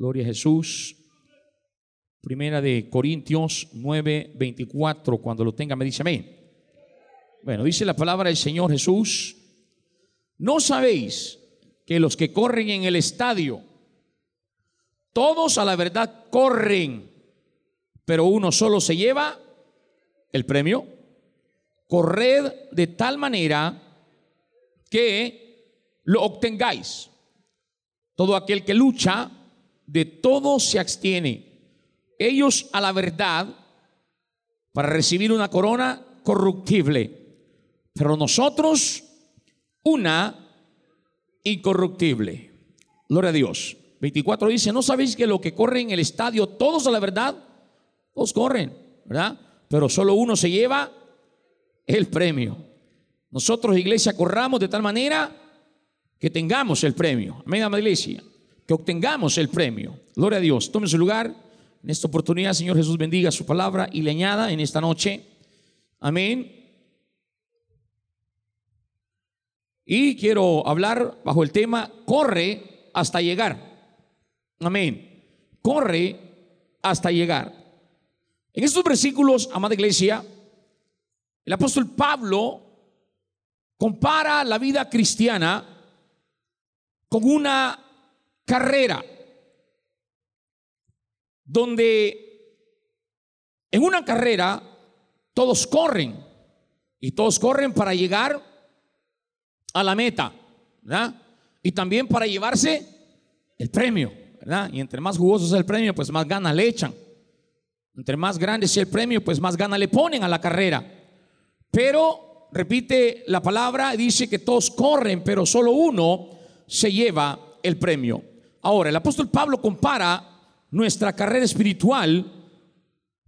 Gloria a Jesús. Primera de Corintios 9, 24. Cuando lo tenga me dice amén. Bueno, dice la palabra del Señor Jesús. ¿No sabéis que los que corren en el estadio, todos a la verdad corren, pero uno solo se lleva el premio? Corred de tal manera que lo obtengáis. Todo aquel que lucha, de todo se abstiene. Ellos a la verdad para recibir una corona corruptible, pero nosotros una incorruptible. Gloria a Dios. 24 dice, ¿no sabéis que lo que corre en el estadio, todos a la verdad, todos corren, ¿verdad? Pero solo uno se lleva el premio. Nosotros, iglesia, corramos de tal manera que tengamos el premio. Amén, amada iglesia. Que obtengamos el premio. Gloria a Dios. Tome su lugar. En esta oportunidad, Señor Jesús bendiga su palabra y le añada en esta noche. Amén. Y quiero hablar bajo el tema, corre hasta llegar. Amén. Corre hasta llegar. En estos versículos, amada iglesia, el apóstol Pablo compara la vida cristiana con una carrera donde en una carrera todos corren y todos corren para llegar a la meta, ¿verdad? Y también para llevarse el premio, ¿verdad? Y entre más jugoso es el premio, pues más ganas le echan. Entre más grande sea el premio, pues más ganas le ponen a la carrera. Pero, repite la palabra, dice que todos corren, pero solo uno se lleva el premio. Ahora, el apóstol Pablo compara nuestra carrera espiritual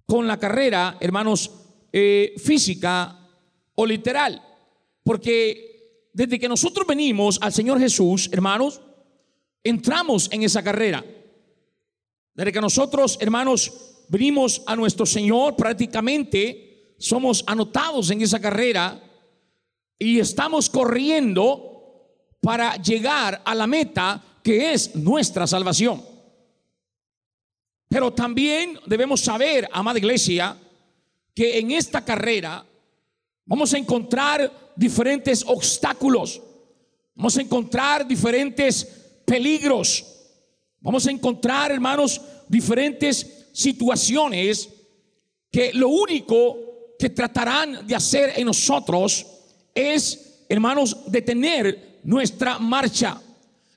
con la carrera, hermanos, eh, física o literal. Porque desde que nosotros venimos al Señor Jesús, hermanos, entramos en esa carrera. Desde que nosotros, hermanos, venimos a nuestro Señor, prácticamente somos anotados en esa carrera y estamos corriendo para llegar a la meta que es nuestra salvación. Pero también debemos saber, amada iglesia, que en esta carrera vamos a encontrar diferentes obstáculos, vamos a encontrar diferentes peligros, vamos a encontrar, hermanos, diferentes situaciones que lo único que tratarán de hacer en nosotros es, hermanos, detener nuestra marcha,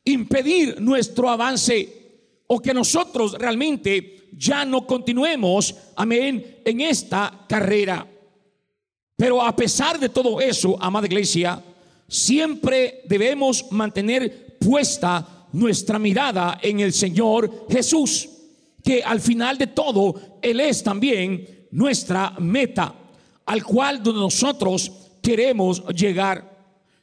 impedir nuestro avance o que nosotros realmente ya no continuemos, amén, en esta carrera. Pero a pesar de todo eso, amada iglesia, siempre debemos mantener puesta nuestra mirada en el Señor Jesús, que al final de todo, Él es también nuestra meta, al cual nosotros queremos llegar.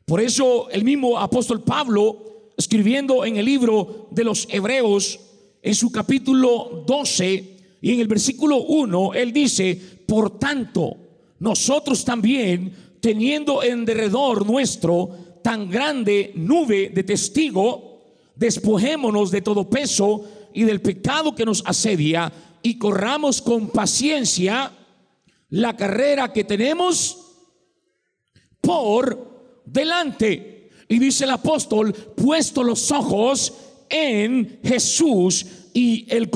Por eso el mismo apóstol Pablo, escribiendo en el libro de los Hebreos, en su capítulo 12 y en el versículo 1, él dice, por tanto, nosotros también, teniendo en derredor nuestro tan grande nube de testigo, despojémonos de todo peso y del pecado que nos asedia y corramos con paciencia la carrera que tenemos por delante. Y dice el apóstol, puesto los ojos en Jesús y el,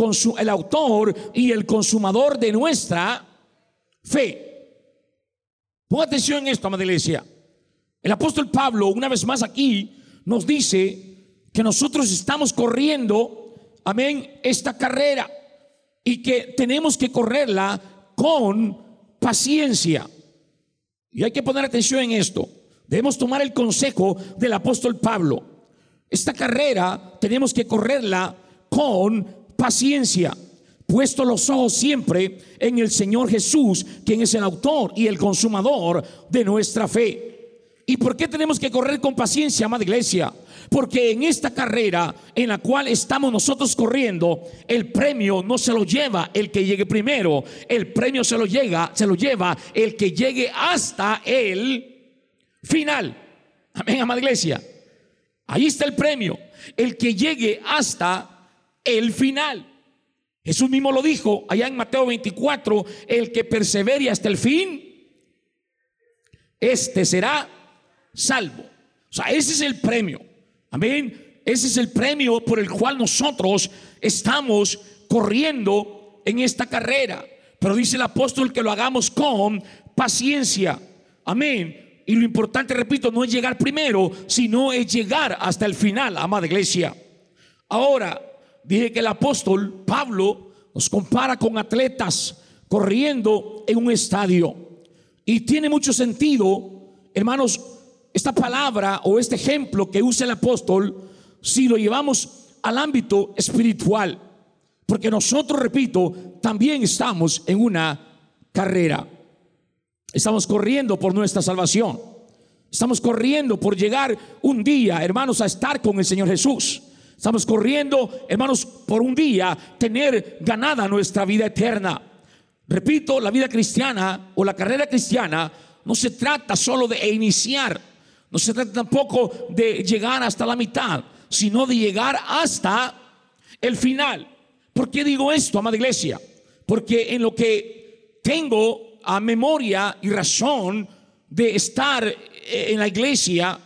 autor y el consumador de nuestra fe. Ponga atención en esto, amada iglesia. El apóstol Pablo, una vez más aquí, nos dice que nosotros estamos corriendo, amén, esta carrera y que tenemos que correrla con paciencia. Y hay que poner atención en esto. Debemos tomar el consejo del apóstol Pablo. Esta carrera tenemos que correrla con paciencia, puesto los ojos siempre en el Señor Jesús, quien es el autor y el consumador de nuestra fe. ¿Y por qué tenemos que correr con paciencia, amada iglesia? Porque en esta carrera en la cual estamos nosotros corriendo, el premio no se lo lleva el que llegue primero, el premio se lo llega, se lo lleva el que llegue hasta el final. Amén, amada iglesia. Ahí está el premio. El que llegue hasta el final. Jesús mismo lo dijo allá en Mateo 24, el que persevere hasta el fin, este será salvo. O sea, ese es el premio. Amén. Ese es el premio por el cual nosotros estamos corriendo en esta carrera. Pero dice el apóstol que lo hagamos con paciencia. Amén. Y lo importante, repito, no es llegar primero, sino es llegar hasta el final, amada iglesia. Ahora, dije que el apóstol Pablo nos compara con atletas corriendo en un estadio. Y tiene mucho sentido, hermanos, esta palabra o este ejemplo que usa el apóstol, si lo llevamos al ámbito espiritual. Porque nosotros, repito, también estamos en una carrera. Estamos corriendo por nuestra salvación. Estamos corriendo por llegar un día, hermanos, a estar con el Señor Jesús. Estamos corriendo, hermanos, por un día tener ganada nuestra vida eterna. Repito, la vida cristiana o la carrera cristiana no se trata solo de iniciar, no se trata tampoco de llegar hasta la mitad, sino de llegar hasta el final. ¿Por qué digo esto, amada iglesia? Porque en lo que tengo a memoria y razón de estar en la iglesia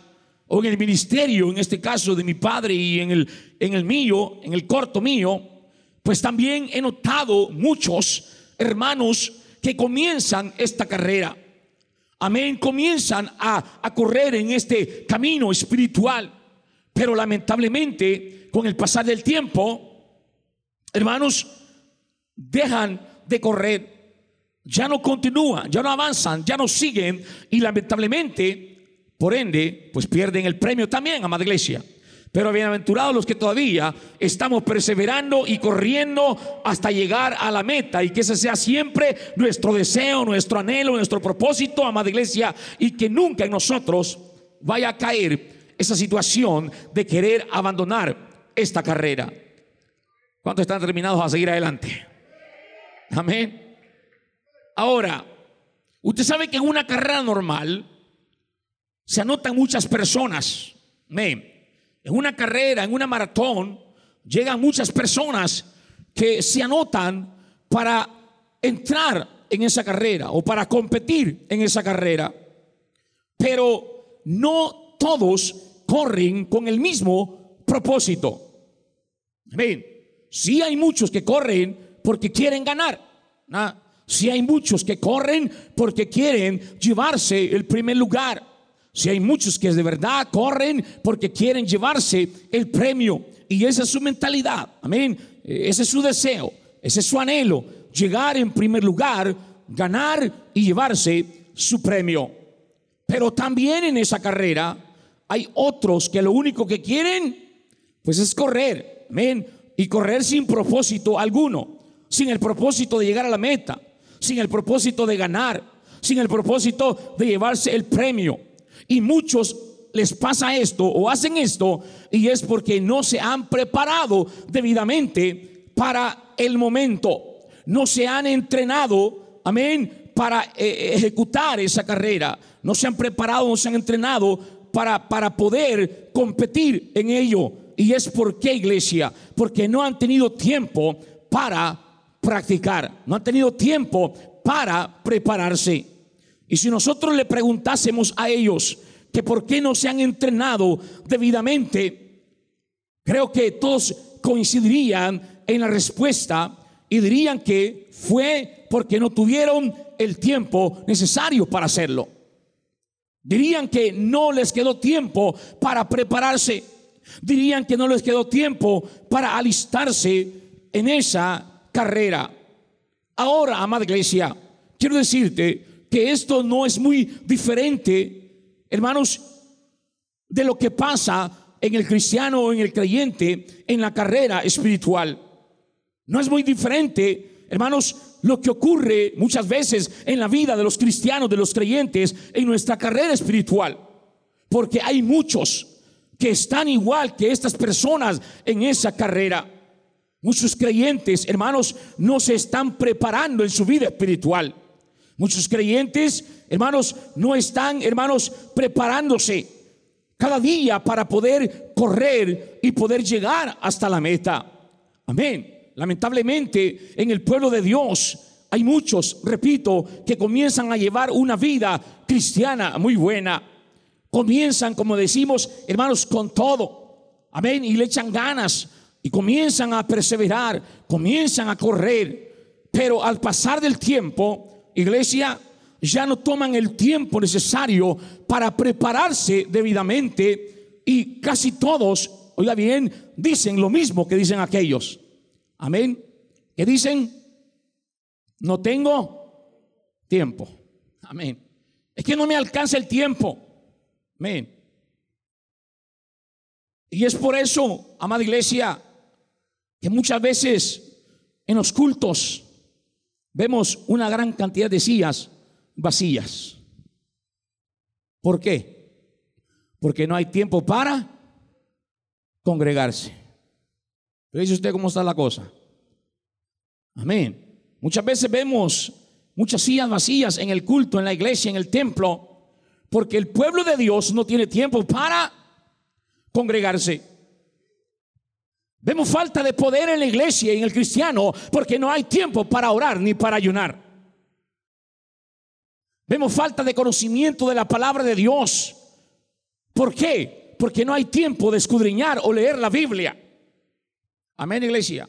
o en el ministerio, en este caso de mi padre y en el, en el mío, en el corto mío, pues también he notado muchos hermanos que comienzan esta carrera. Amén, comienzan a, a correr en este camino espiritual, pero lamentablemente con el pasar del tiempo, hermanos, dejan de correr, ya no continúan, ya no avanzan, ya no siguen y lamentablemente, por ende, pues pierden el premio también, amada iglesia. Pero bienaventurados los que todavía estamos perseverando y corriendo hasta llegar a la meta y que ese sea siempre nuestro deseo, nuestro anhelo, nuestro propósito, amada iglesia, y que nunca en nosotros vaya a caer esa situación de querer abandonar esta carrera. ¿Cuántos están determinados a seguir adelante? Amén. Ahora, usted sabe que en una carrera normal se anotan muchas personas. En una carrera, en una maratón, llegan muchas personas que se anotan para entrar en esa carrera o para competir en esa carrera. Pero no todos corren con el mismo propósito. Amén. Sí hay muchos que corren porque quieren ganar. Si hay muchos que corren porque quieren llevarse el primer lugar. Si hay muchos que de verdad corren porque quieren llevarse el premio. Y esa es su mentalidad. Amén. Ese es su deseo. Ese es su anhelo. Llegar en primer lugar, ganar y llevarse su premio. Pero también en esa carrera hay otros que lo único que quieren, pues es correr. Amén y correr sin propósito alguno, sin el propósito de llegar a la meta, sin el propósito de ganar, sin el propósito de llevarse el premio. Y muchos les pasa esto o hacen esto y es porque no se han preparado debidamente para el momento. No se han entrenado, amén, para eh, ejecutar esa carrera. No se han preparado, no se han entrenado para, para poder competir en ello. ¿Y es por qué, iglesia? Porque no han tenido tiempo para practicar, no han tenido tiempo para prepararse. Y si nosotros le preguntásemos a ellos que por qué no se han entrenado debidamente, creo que todos coincidirían en la respuesta y dirían que fue porque no tuvieron el tiempo necesario para hacerlo. Dirían que no les quedó tiempo para prepararse dirían que no les quedó tiempo para alistarse en esa carrera. Ahora, amada iglesia, quiero decirte que esto no es muy diferente, hermanos, de lo que pasa en el cristiano o en el creyente en la carrera espiritual. No es muy diferente, hermanos, lo que ocurre muchas veces en la vida de los cristianos, de los creyentes, en nuestra carrera espiritual. Porque hay muchos que están igual que estas personas en esa carrera. Muchos creyentes, hermanos, no se están preparando en su vida espiritual. Muchos creyentes, hermanos, no están, hermanos, preparándose cada día para poder correr y poder llegar hasta la meta. Amén. Lamentablemente en el pueblo de Dios hay muchos, repito, que comienzan a llevar una vida cristiana muy buena. Comienzan, como decimos, hermanos, con todo. Amén. Y le echan ganas y comienzan a perseverar, comienzan a correr. Pero al pasar del tiempo, iglesia, ya no toman el tiempo necesario para prepararse debidamente y casi todos, oiga bien, dicen lo mismo que dicen aquellos. Amén. Que dicen, no tengo tiempo. Amén. Es que no me alcanza el tiempo. Amén. Y es por eso, amada iglesia, que muchas veces en los cultos vemos una gran cantidad de sillas vacías. ¿Por qué? Porque no hay tiempo para congregarse. Pero dice usted cómo está la cosa. Amén. Muchas veces vemos muchas sillas vacías en el culto, en la iglesia, en el templo, porque el pueblo de Dios no tiene tiempo para congregarse. Vemos falta de poder en la iglesia y en el cristiano porque no hay tiempo para orar ni para ayunar. Vemos falta de conocimiento de la palabra de Dios. ¿Por qué? Porque no hay tiempo de escudriñar o leer la Biblia. Amén, iglesia.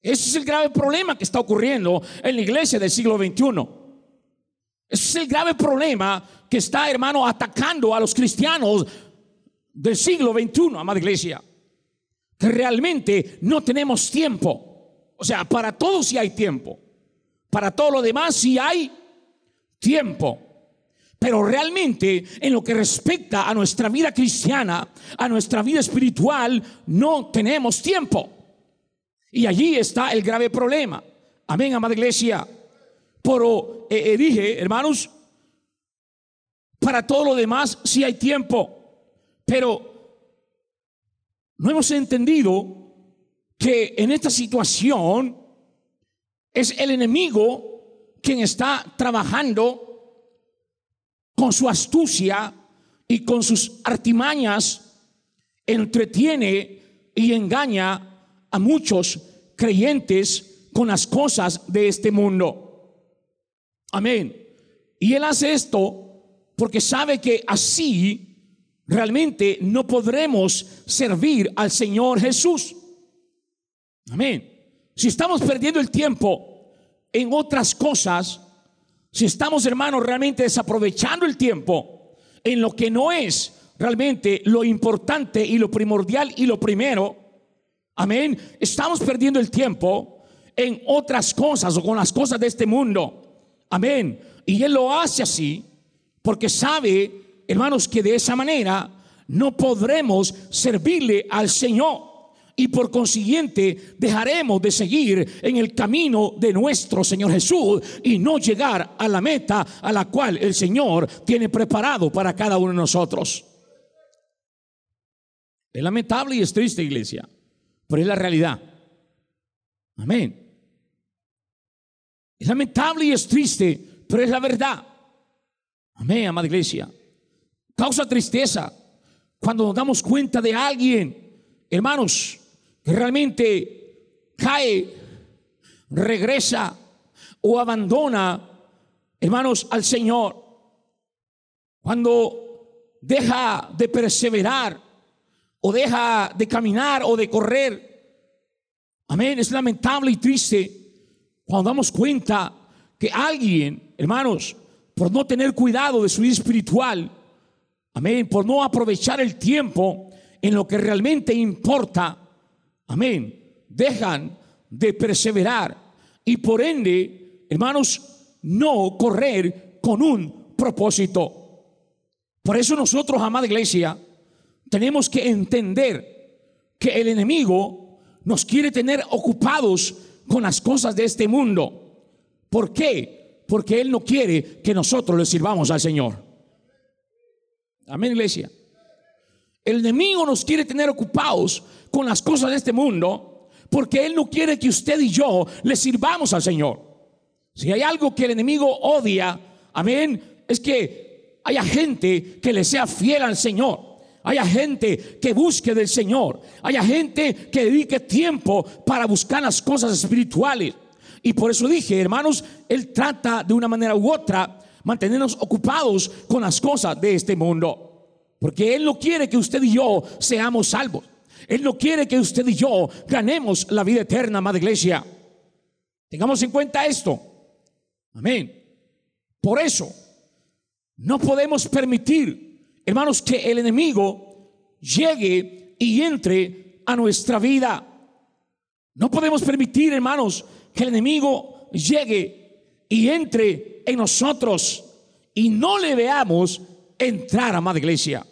Ese es el grave problema que está ocurriendo en la iglesia del siglo XXI. Ese es el grave problema que está, hermano, atacando a los cristianos del siglo XXI, amada iglesia. Que realmente no tenemos tiempo. O sea, para todo sí hay tiempo. Para todo lo demás sí hay tiempo. Pero realmente en lo que respecta a nuestra vida cristiana, a nuestra vida espiritual, no tenemos tiempo. Y allí está el grave problema. Amén, amada iglesia. Pero eh, eh, dije, hermanos, para todo lo demás sí hay tiempo. Pero no hemos entendido que en esta situación es el enemigo quien está trabajando con su astucia y con sus artimañas, entretiene y engaña a muchos creyentes con las cosas de este mundo. Amén. Y él hace esto porque sabe que así realmente no podremos servir al Señor Jesús. Amén. Si estamos perdiendo el tiempo en otras cosas, si estamos, hermanos, realmente desaprovechando el tiempo en lo que no es realmente lo importante y lo primordial y lo primero, amén, estamos perdiendo el tiempo en otras cosas o con las cosas de este mundo, amén. Y Él lo hace así porque sabe, hermanos, que de esa manera no podremos servirle al Señor y por consiguiente dejaremos de seguir en el camino de nuestro Señor Jesús y no llegar a la meta a la cual el Señor tiene preparado para cada uno de nosotros. Es lamentable y es triste, iglesia, pero es la realidad. Amén. Es lamentable y es triste, pero es la verdad. Amén, amada iglesia. Causa tristeza cuando nos damos cuenta de alguien, hermanos, realmente cae, regresa o abandona, hermanos, al Señor, cuando deja de perseverar o deja de caminar o de correr, amén, es lamentable y triste cuando damos cuenta que alguien, hermanos, por no tener cuidado de su vida espiritual, amén, por no aprovechar el tiempo en lo que realmente importa, amén, dejan de perseverar y por ende, hermanos, no correr con un propósito. Por eso nosotros, amada iglesia, tenemos que entender que el enemigo nos quiere tener ocupados con las cosas de este mundo. ¿Por qué? Porque Él no quiere que nosotros le sirvamos al Señor. Amén, iglesia. El enemigo nos quiere tener ocupados con las cosas de este mundo porque Él no quiere que usted y yo le sirvamos al Señor. Si hay algo que el enemigo odia, amén, es que haya gente que le sea fiel al Señor. haya gente que busque del Señor, haya gente que dedique tiempo para buscar las cosas espirituales. Y por eso dije, hermanos, Él trata de una manera u otra mantenernos ocupados con las cosas de este mundo. Porque Él no quiere que usted y yo seamos salvos. Él no quiere que usted y yo ganemos la vida eterna, amada iglesia. Tengamos en cuenta esto. Amén. Por eso, no podemos permitir, hermanos, que el enemigo llegue y entre a nuestra vida. No podemos permitir, hermanos, que el enemigo llegue y entre en nosotros y no le veamos entrar, amada iglesia.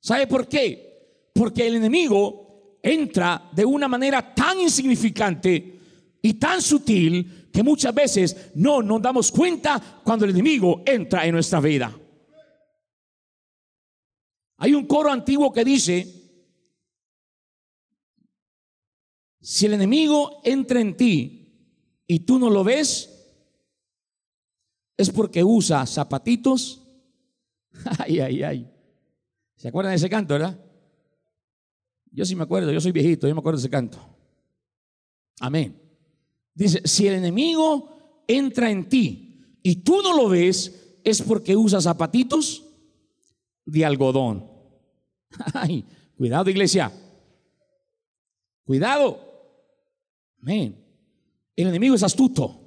¿Sabe por qué? Porque el enemigo entra de una manera tan insignificante y tan sutil que muchas veces no nos damos cuenta cuando el enemigo entra en nuestra vida. Hay un coro antiguo que dice, si el enemigo entra en ti y tú no lo ves, es porque usa zapatitos Ay, ay, ay. ¿Se acuerdan de ese canto, verdad? Yo sí me acuerdo, yo soy viejito, yo me acuerdo de ese canto. Amén. Dice, si el enemigo entra en ti y tú no lo ves, es porque usa zapatitos de algodón. Ay, cuidado iglesia. Cuidado. Amén. El enemigo es astuto.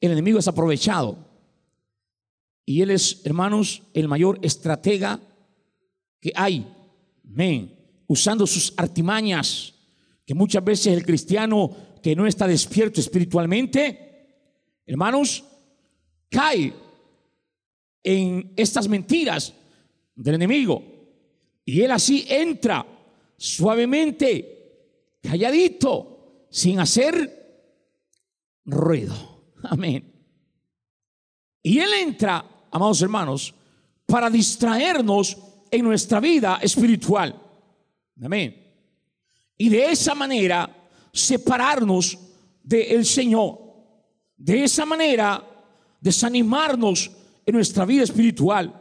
El enemigo es aprovechado. Y Él es, hermanos, el mayor estratega que hay. Amén. Usando sus artimañas, que muchas veces el cristiano que no está despierto espiritualmente, hermanos, cae en estas mentiras del enemigo. Y él así entra suavemente, calladito, sin hacer ruido. Amén. Y él entra amados hermanos, para distraernos en nuestra vida espiritual. Amén. Y de esa manera separarnos del Señor. De esa manera desanimarnos en nuestra vida espiritual.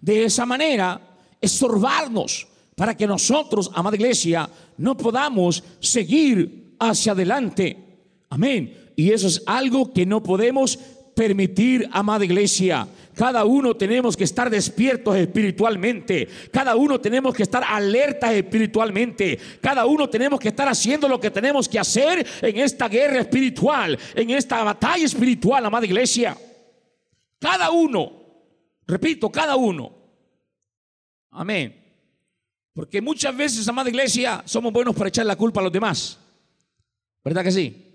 De esa manera estorbarnos para que nosotros, amada iglesia, no podamos seguir hacia adelante. Amén. Y eso es algo que no podemos permitir, amada iglesia. Cada uno tenemos que estar despiertos espiritualmente. Cada uno tenemos que estar alertas espiritualmente. Cada uno tenemos que estar haciendo lo que tenemos que hacer en esta guerra espiritual, en esta batalla espiritual, amada iglesia. Cada uno, repito, cada uno. Amén. Porque muchas veces, amada iglesia, somos buenos para echar la culpa a los demás. ¿Verdad que sí?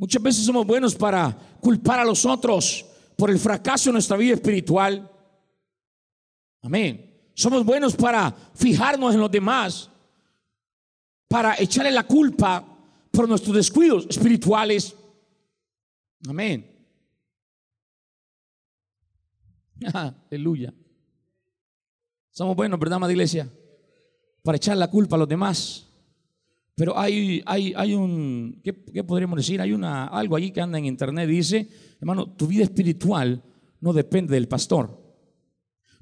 Muchas veces somos buenos para culpar a los otros por el fracaso de nuestra vida espiritual. Amén. Somos buenos para fijarnos en los demás, para echarle la culpa por nuestros descuidos espirituales. Amén. Aleluya. Somos buenos, ¿verdad, amada iglesia? Para echar la culpa a los demás. Pero hay, hay, hay un, ¿qué, podríamos decir? Hay una, algo allí que anda en internet, dice, hermano, tu vida espiritual no depende del pastor.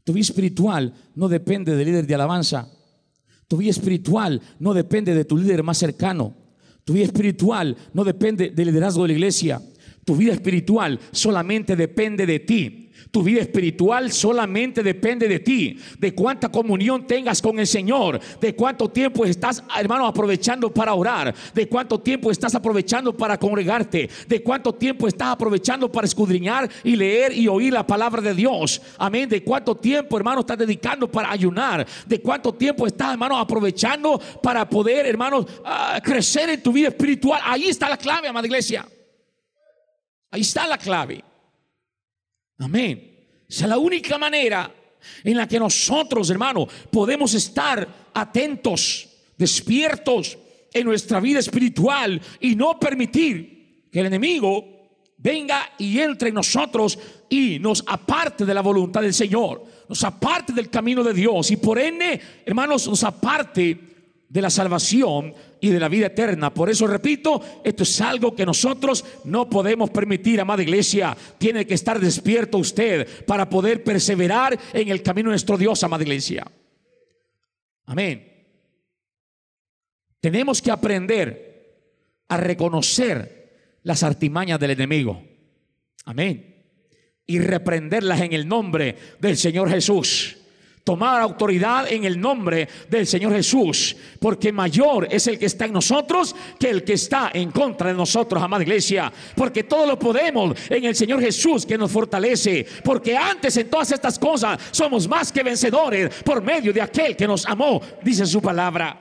Tu vida espiritual no depende del líder de alabanza. Tu vida espiritual no depende de tu líder más cercano. Tu vida espiritual no depende del liderazgo de la iglesia. Tu vida espiritual solamente depende de ti. Tu vida espiritual solamente depende de ti, de cuánta comunión tengas con el Señor, de cuánto tiempo estás, hermano, aprovechando para orar, de cuánto tiempo estás aprovechando para congregarte, de cuánto tiempo estás aprovechando para escudriñar y leer y oír la palabra de Dios. Amén. De cuánto tiempo, hermano, estás dedicando para ayunar, de cuánto tiempo estás, hermano, aprovechando para poder, hermano, ah, crecer en tu vida espiritual. Ahí está la clave, amada iglesia. Ahí está la clave. Amén. Esa es la única manera en la que nosotros, hermano, podemos estar atentos, despiertos en nuestra vida espiritual y no permitir que el enemigo venga y entre en nosotros y nos aparte de la voluntad del Señor, nos aparte del camino de Dios y por ende, hermanos, nos aparte de la salvación y de la vida eterna. Por eso repito, esto es algo que nosotros no podemos permitir, amada iglesia. Tiene que estar despierto usted para poder perseverar en el camino de nuestro Dios, amada iglesia. Amén. Tenemos que aprender a reconocer las artimañas del enemigo. Amén. Y reprenderlas en el nombre del Señor Jesús tomar autoridad en el nombre del Señor Jesús, porque mayor es el que está en nosotros que el que está en contra de nosotros, amada iglesia, porque todo lo podemos en el Señor Jesús que nos fortalece, porque antes en todas estas cosas somos más que vencedores por medio de aquel que nos amó, dice su palabra.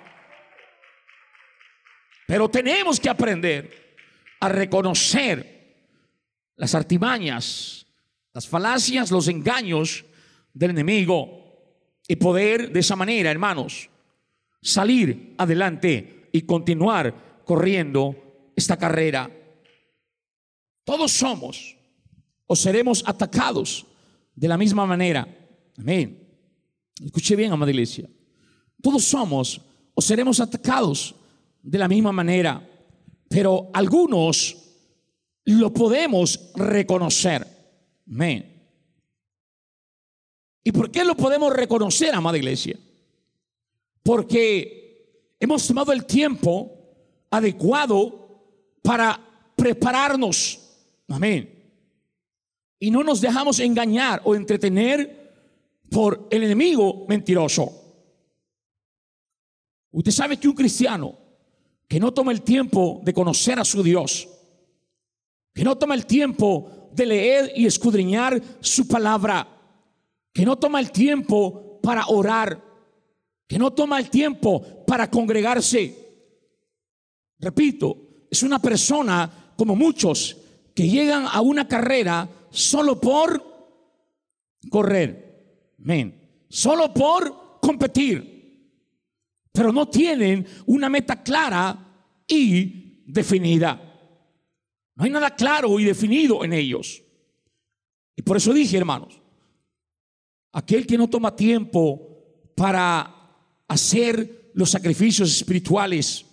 Pero tenemos que aprender a reconocer las artimañas, las falacias, los engaños del enemigo y poder de esa manera, hermanos, salir adelante y continuar corriendo esta carrera. Todos somos o seremos atacados de la misma manera. Amén. Escuche bien, amada iglesia. Todos somos o seremos atacados de la misma manera, pero algunos lo podemos reconocer. Amén. ¿Y por qué lo podemos reconocer, amada iglesia? Porque hemos tomado el tiempo adecuado para prepararnos. Amén. Y no nos dejamos engañar o entretener por el enemigo mentiroso. Usted sabe que un cristiano que no toma el tiempo de conocer a su Dios, que no toma el tiempo de leer y escudriñar su palabra, que no toma el tiempo para orar, que no toma el tiempo para congregarse. Repito, es una persona como muchos que llegan a una carrera solo por correr. Amén. Solo por competir. Pero no tienen una meta clara y definida. No hay nada claro y definido en ellos. Y por eso dije, hermanos, aquel que no toma tiempo para hacer los sacrificios espirituales,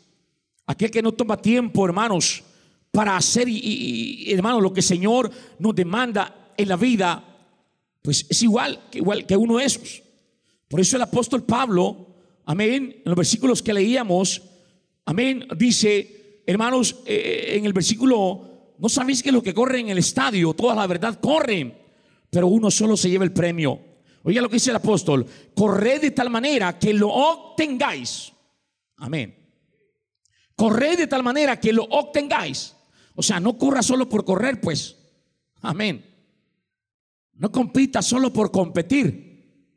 aquel que no toma tiempo, hermanos, para hacer, y, hermanos, lo que el Señor nos demanda en la vida, pues es igual, igual que uno de esos. Por eso el apóstol Pablo, amén, en los versículos que leíamos, amén, dice, hermanos, eh, en el versículo, no sabéis que lo que corre en el estadio, toda la verdad corren, pero uno solo se lleva el premio. Oiga lo que dice el apóstol, corred de tal manera que lo obtengáis. Amén. Corred de tal manera que lo obtengáis. O sea, no corra solo por correr, pues. Amén. No compita solo por competir,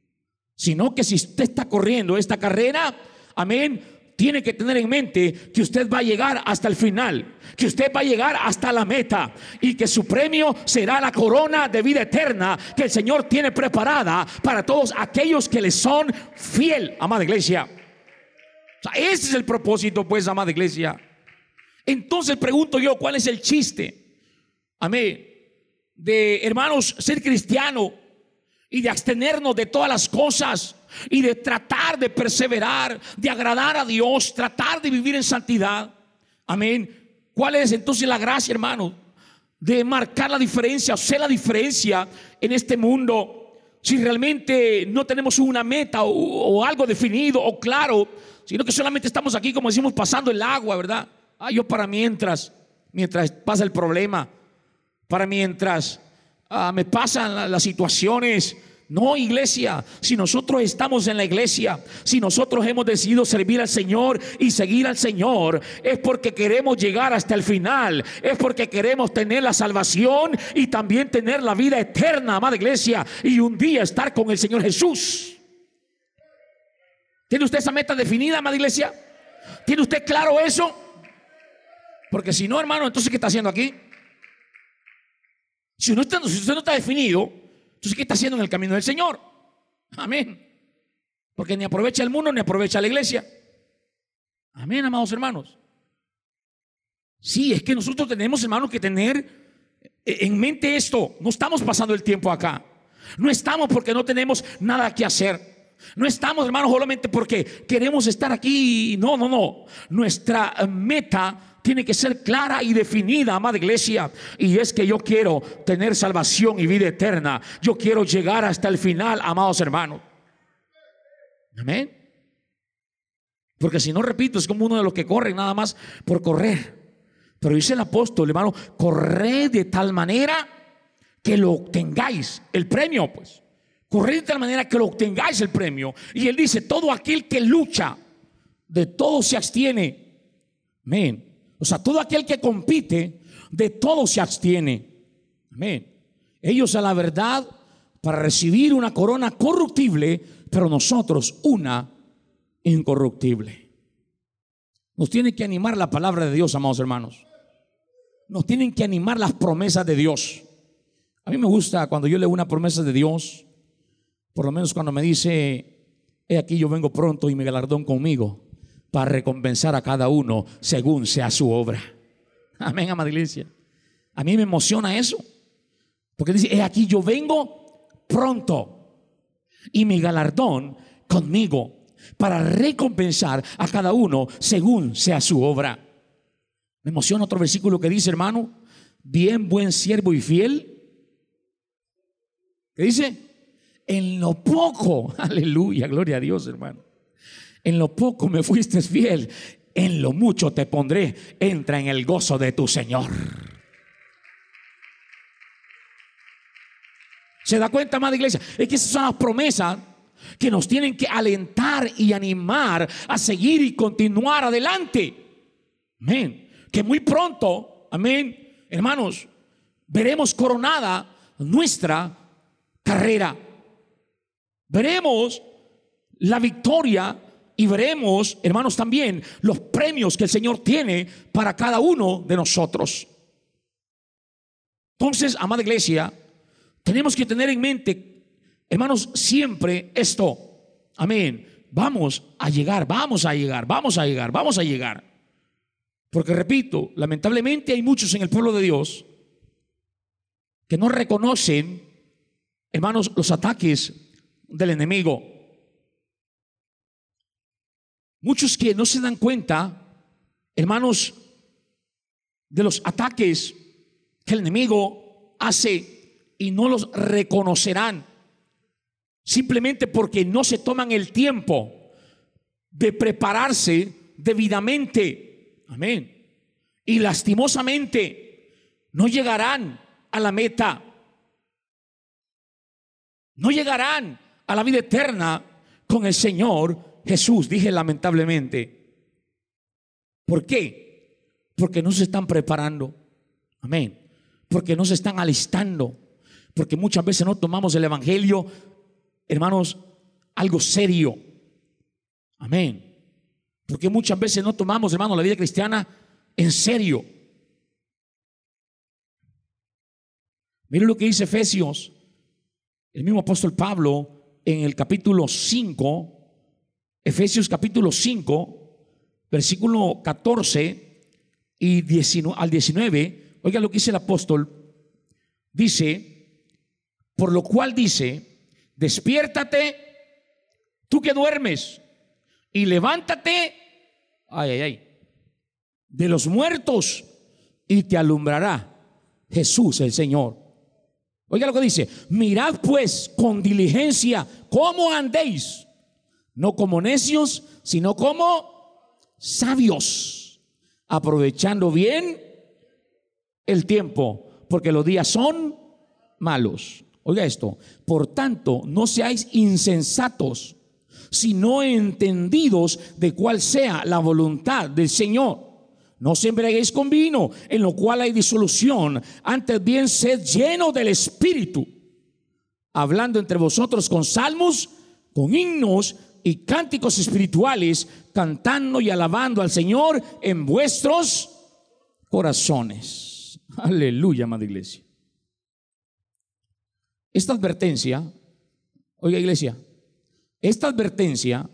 sino que si usted está corriendo esta carrera, amén, tiene que tener en mente que usted va a llegar hasta el final, que usted va a llegar hasta la meta y que su premio será la corona de vida eterna que el Señor tiene preparada para todos aquellos que le son fiel, amada iglesia. ese es el propósito, pues, amada iglesia. Entonces pregunto yo, ¿cuál es el chiste? Amén. De hermanos, ser cristiano y de abstenernos de todas las cosas y de tratar de perseverar, de agradar a Dios, tratar de vivir en santidad. Amén. ¿Cuál es entonces la gracia, hermano? De marcar la diferencia, hacer la diferencia en este mundo. Si realmente no tenemos una meta o, algo definido o claro, sino que solamente estamos aquí, como decimos, pasando el agua, ¿verdad? Ah, yo para mientras, mientras pasa el problema, para mientras ah, me pasan las situaciones no, iglesia, si nosotros estamos en la iglesia, si nosotros hemos decidido servir al Señor y seguir al Señor, es porque queremos llegar hasta el final, es porque queremos tener la salvación y también tener la vida eterna, amada iglesia, y un día estar con el Señor Jesús. ¿Tiene usted esa meta definida, amada iglesia? ¿Tiene usted claro eso? Porque si no, hermano, entonces ¿qué está haciendo aquí? Si, no si usted no está definido, entonces, ¿qué está haciendo en el camino del Señor? Amén. Porque ni aprovecha el mundo ni aprovecha la iglesia. Amén, amados hermanos. Sí, es que nosotros tenemos, hermanos, que tener en mente esto. No estamos pasando el tiempo acá. No estamos porque no tenemos nada que hacer. No estamos, hermanos, solamente porque queremos estar aquí. No, no, no. Nuestra meta tiene que ser clara y definida, amada iglesia. Y es que yo quiero tener salvación y vida eterna. Yo quiero llegar hasta el final, amados hermanos. Amén. Porque si no, repito, es como uno de los que corren nada más por correr. Pero dice el apóstol, hermano, corred de tal manera que lo obtengáis, el premio, pues. Corred de tal manera que lo obtengáis el premio. Y él dice, todo aquel que lucha, de todo se abstiene. Amén. O sea, todo aquel que compite, de todo se abstiene. Amén. Ellos a la verdad para recibir una corona corruptible, pero nosotros una incorruptible. Nos tiene que animar la palabra de Dios, amados hermanos. Nos tienen que animar las promesas de Dios. A mí me gusta cuando yo leo una promesa de Dios, por lo menos cuando me dice, he aquí yo vengo pronto y mi galardón conmigo para recompensar a cada uno según sea su obra. Amén, amada iglesia. A mí me emociona eso. Porque dice, he aquí yo vengo pronto y mi galardón conmigo para recompensar a cada uno según sea su obra. Me emociona otro versículo que dice, hermano, bien buen siervo y fiel. ¿Qué dice? En lo poco, aleluya, gloria a Dios, hermano. En lo poco me fuiste fiel, en lo mucho te pondré. Entra en el gozo de tu Señor. ¿Se da cuenta, amada iglesia? Es que esas son las promesas que nos tienen que alentar y animar a seguir y continuar adelante. Amén. Que muy pronto, amén, hermanos, veremos coronada nuestra carrera. Veremos la victoria y veremos, hermanos, también los premios que el Señor tiene para cada uno de nosotros. Entonces, amada iglesia, tenemos que tener en mente, hermanos, siempre esto. Amén. Vamos a llegar, vamos a llegar, vamos a llegar, vamos a llegar. Porque repito, lamentablemente hay muchos en el pueblo de Dios que no reconocen, hermanos, los ataques del enemigo. Muchos que no se dan cuenta, hermanos, de los ataques que el enemigo hace y no los reconocerán simplemente porque no se toman el tiempo de prepararse debidamente. Amén. Y lastimosamente no llegarán a la meta. No llegarán a la vida eterna con el Señor Jesús, dije lamentablemente. ¿Por qué? Porque no se están preparando. Amén. Porque no se están alistando. Porque muchas veces no tomamos el Evangelio hermanos, algo serio. Amén. Porque muchas veces no tomamos, hermanos, la vida cristiana en serio. Miren lo que dice Efesios, el mismo apóstol Pablo en el capítulo 5, Efesios capítulo 5, versículo 14 y 19, al 19. Oiga lo que dice el apóstol. Dice, por lo cual dice, despiértate, tú que duermes, y levántate, ay, ay, ay, de los muertos, y te alumbrará Jesús el Señor. Oiga lo que dice, mirad pues con diligencia cómo andéis, no como necios, sino como sabios, aprovechando bien el tiempo, porque los días son malos. Oiga esto, por tanto, no seáis insensatos, sino entendidos de cuál sea la voluntad del Señor. No se embriaguéis con vino, en lo cual hay disolución, antes bien sed lleno del Espíritu, hablando entre vosotros con salmos, con himnos y cánticos espirituales, cantando y alabando al Señor en vuestros corazones. Aleluya, amada iglesia. Esta advertencia, oiga iglesia, esta advertencia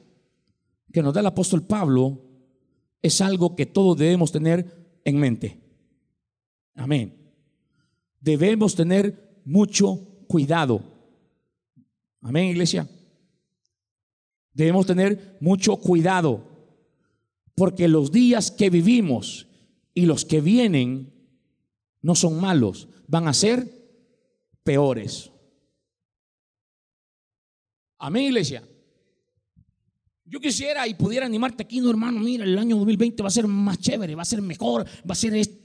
que nos da el apóstol Pablo es algo que todos debemos tener en mente. Amén. Debemos tener mucho cuidado. Amén, iglesia. Debemos tener mucho cuidado, porque los días que vivimos y los que vienen no son malos, van a ser peores. Amén, iglesia. Yo quisiera y pudiera animarte aquí, no hermano, mira, el año 2020 va a ser más chévere, va a ser mejor, va a ser este.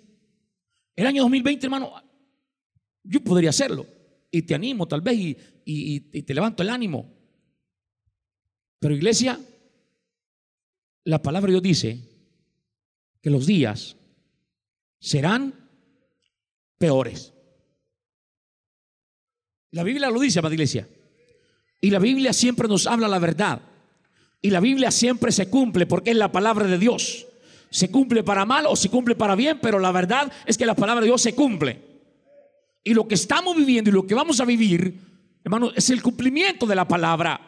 El año 2020, hermano, yo podría hacerlo. Y te animo tal vez y, y te levanto el ánimo. Pero iglesia, la palabra de Dios dice que los días serán peores. La Biblia lo dice, amada iglesia. Y la Biblia siempre nos habla la verdad. Y la Biblia siempre se cumple porque es la palabra de Dios. Se cumple para mal o se cumple para bien, pero la verdad es que la palabra de Dios se cumple. Y lo que estamos viviendo y lo que vamos a vivir, hermano, es el cumplimiento de la palabra.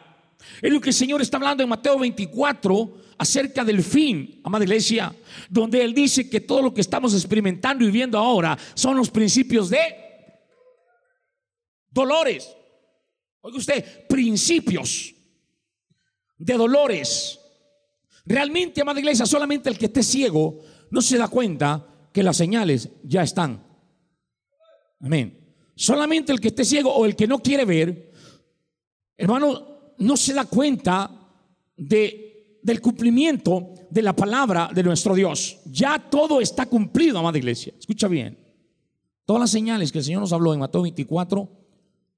Es lo que el Señor está hablando en Mateo 24 acerca del fin, amada iglesia, donde Él dice que todo lo que estamos experimentando y viviendo ahora son los principios de dolores. Oiga usted, principios de dolores. Realmente, amada iglesia, solamente el que esté ciego no se da cuenta que las señales ya están. Amén. Solamente el que esté ciego o el que no quiere ver, hermano, no se da cuenta de, del cumplimiento de la palabra de nuestro Dios. Ya todo está cumplido, amada iglesia. Escucha bien. Todas las señales que el Señor nos habló en Mateo 24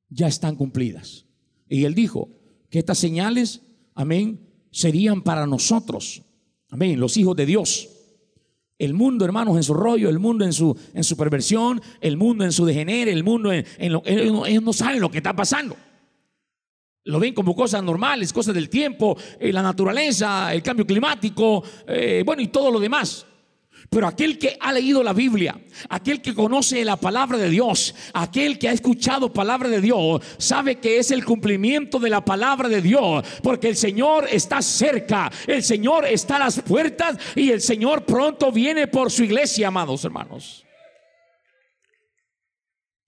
ya están cumplidas. Y él dijo que estas señales, amén, serían para nosotros, amén, los hijos de Dios. El mundo, hermanos, en su rollo, el mundo en su, en su perversión, el mundo en su degenere, el mundo en, lo ellos no saben lo que está pasando. Lo ven como cosas normales, cosas del tiempo, eh, la naturaleza, el cambio climático, eh, bueno, y todo lo demás. Pero aquel que ha leído la Biblia, aquel que conoce la palabra de Dios, aquel que ha escuchado palabra de Dios, sabe que es el cumplimiento de la palabra de Dios, porque el Señor está cerca, el Señor está a las puertas y el Señor pronto viene por su iglesia, amados hermanos.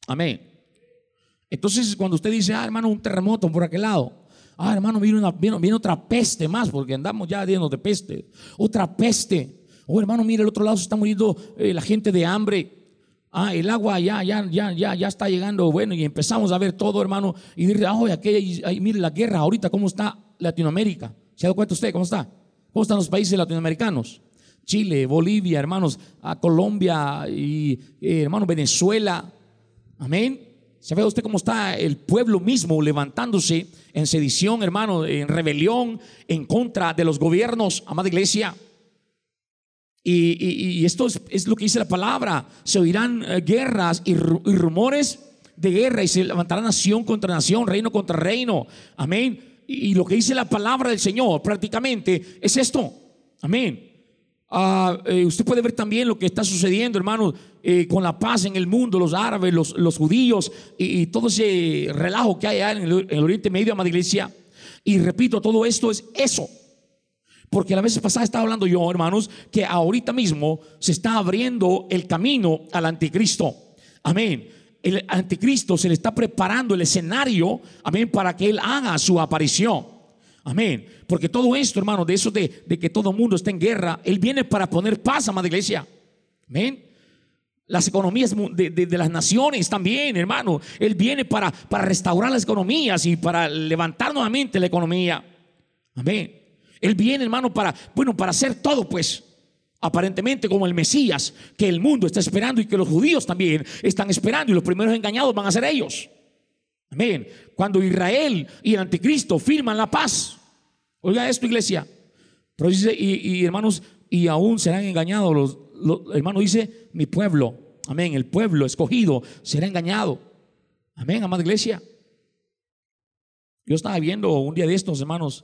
Amén. Entonces, cuando usted dice, ah, hermano, un terremoto por aquel lado, ah, hermano, viene, una, viene, otra peste más, porque andamos ya llenos de peste, otra peste. Oh, hermano, mire, el otro lado se está muriendo eh, la gente de hambre. Ah, el agua ya, ya, ya, ya, ya está llegando. Bueno, y empezamos a ver todo, hermano. Y dice, ah, aquella, mire la guerra ahorita, ¿cómo está Latinoamérica? ¿Se ha dado cuenta usted cómo está? ¿Cómo están los países latinoamericanos? Chile, Bolivia, hermanos, a Colombia y eh, hermano Venezuela. Amén. ¿Sabe usted cómo está el pueblo mismo levantándose en sedición, hermano, en rebelión en contra de los gobiernos, amada iglesia? Y, esto es, lo que dice la palabra. Se oirán eh, guerras y, rumores de guerra y se levantará nación contra nación, reino contra reino. Amén. Y, lo que dice la palabra del Señor prácticamente es esto. Amén. Ah, eh, usted puede ver también lo que está sucediendo, hermano, eh, con la paz en el mundo, los árabes, los, judíos y, todo ese relajo que hay en el, en el Oriente Medio, amada iglesia. Y repito, todo esto es eso. Porque la vez pasada estaba hablando yo, hermanos, que ahorita mismo se está abriendo el camino al anticristo. Amén. El anticristo se le está preparando el escenario, amén, para que él haga su aparición. Amén. Porque todo esto, hermano, de eso de, que todo el mundo está en guerra, él viene para poner paz, amada iglesia. Amén. Las economías de, las naciones también, hermano. Él viene para, para restaurar las economías y para levantar nuevamente la economía. Amén. Él viene, hermano, para, bueno, para hacer todo, pues, aparentemente como el Mesías que el mundo está esperando y que los judíos también están esperando y los primeros engañados van a ser ellos. Amén. Cuando Israel y el anticristo firman la paz. Oiga esto, iglesia. Pero dice, y, hermanos, y aún serán engañados los, los hermanos dice, mi pueblo. Amén. El pueblo escogido será engañado. Amén, amada iglesia. Yo estaba viendo un día de estos, hermanos,